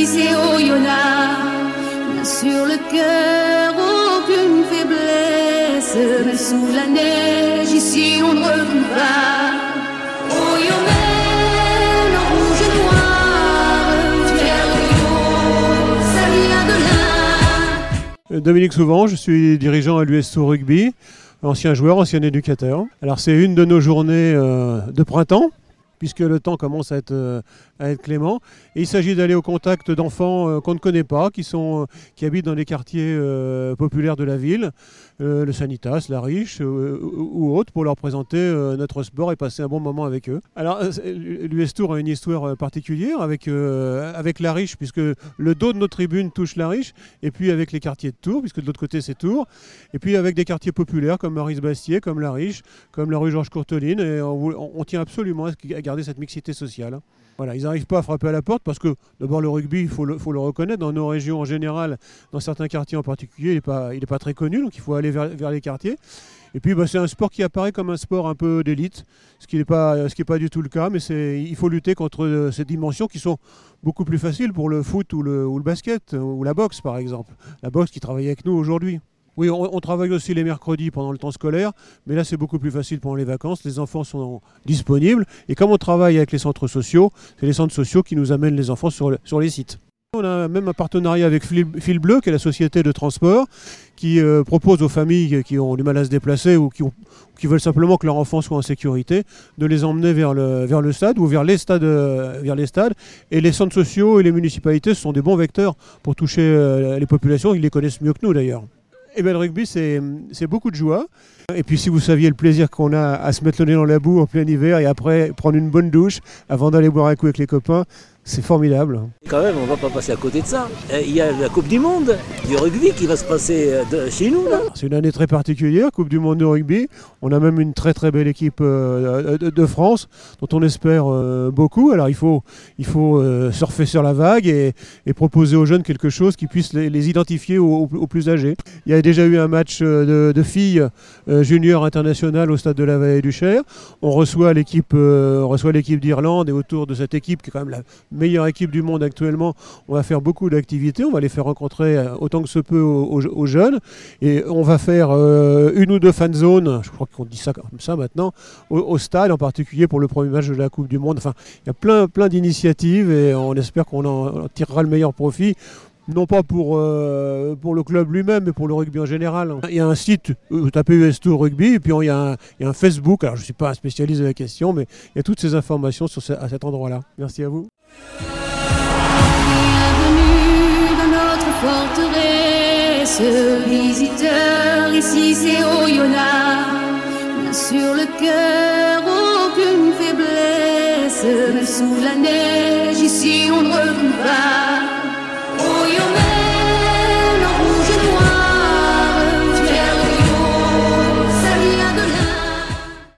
lycée au sur le cœur aucune faiblesse, sous la neige ici on ne revient pas. Euh, Dominique Souvent, je suis dirigeant à l'USO Rugby, ancien joueur, ancien éducateur. Alors c'est une de nos journées euh, de printemps puisque le temps commence à être, euh, à être clément. Et il s'agit d'aller au contact d'enfants euh, qu'on ne connaît pas, qui, qui habitent dans les quartiers populaires de la ville, le Sanitas, la Riche ou autres, pour leur présenter notre sport et passer un bon moment avec eux. Alors l'US Tour a une histoire particulière avec, avec la Riche, puisque le dos de nos tribunes touche la Riche, et puis avec les quartiers de Tours, puisque de l'autre côté c'est Tours, et puis avec des quartiers populaires comme Maurice Bastier, comme la Riche, comme la rue Georges Courteline, et on, on tient absolument à garder cette mixité sociale. Voilà, ils n'arrivent pas à frapper à la porte parce que d'abord le rugby, il faut le, faut le, reconnaître, dans nos régions en général, dans certains quartiers en particulier, il n'est pas, pas, très connu, donc il faut aller vers, vers les quartiers. Et puis bah, c'est un sport qui apparaît comme un sport un peu d'élite, ce qui n'est pas, pas du tout le cas, mais il faut lutter contre euh, ces dimensions qui sont beaucoup plus faciles pour le foot ou le, ou le basket, ou la boxe par exemple. La boxe qui travaille avec nous aujourd'hui. Oui, on, travaille aussi les mercredis pendant le temps scolaire, mais là c'est beaucoup plus facile pendant les vacances. Les enfants sont disponibles et comme on travaille avec les centres sociaux, c'est les centres sociaux qui nous amènent les enfants sur, les sites. On a même un partenariat avec Fil Bleu, qui est la société de transport, qui euh, propose aux familles qui ont du mal à se déplacer ou qui, veulent simplement que leur enfant soit en sécurité, de les emmener vers le, stade ou vers les stades, euh, vers les stades. Et les centres sociaux et les municipalités sont des bons vecteurs pour toucher euh, les populations. Ils les connaissent mieux que nous d'ailleurs. Eh bien, le rugby, c'est beaucoup de joie. Et puis, si vous saviez le plaisir qu'on a à se mettre le nez dans la boue en plein hiver et après prendre une bonne douche avant d'aller boire un coup avec les copains, c'est formidable. Quand même, on va pas passer à côté de ça. Euh, il y a la Coupe du Monde du rugby qui va se passer euh, chez nous. C'est une année très particulière, Coupe du Monde de rugby. On a même une très très belle équipe euh, de France dont on espère beaucoup. Alors il faut, il faut surfer sur la vague et, proposer aux jeunes quelque chose qui puisse les, identifier aux, plus âgés. Il y a déjà eu un match de, filles juniors internationales au stade de la Vallée du Cher. On reçoit l'équipe d'Irlande et autour de cette équipe qui est quand même la meilleure équipe du monde actuellement, on va faire beaucoup d'activités, on va les faire rencontrer euh, autant que ce peut aux, jeunes, et on va faire euh, une ou deux fan zones, je crois qu'on dit ça comme ça maintenant, au, stade, en particulier pour le premier match de la Coupe du Monde. Enfin, il y a plein, plein d'initiatives et on espère qu'on en tirera le meilleur profit non pas pour, euh, pour le club lui-même, mais pour le rugby en général. Il y a un site, vous tapez US Tour Rugby, et puis il y, a un, il y, a un, Facebook, alors je ne suis pas un spécialiste de la question, mais il y a toutes ces informations sur à cet endroit-là. Merci à vous. Bienvenue dans notre forteresse, visiteur, ici c'est Oyonnax. Sur le cœur, aucune faiblesse, sous la neige, ici on ne recule pas.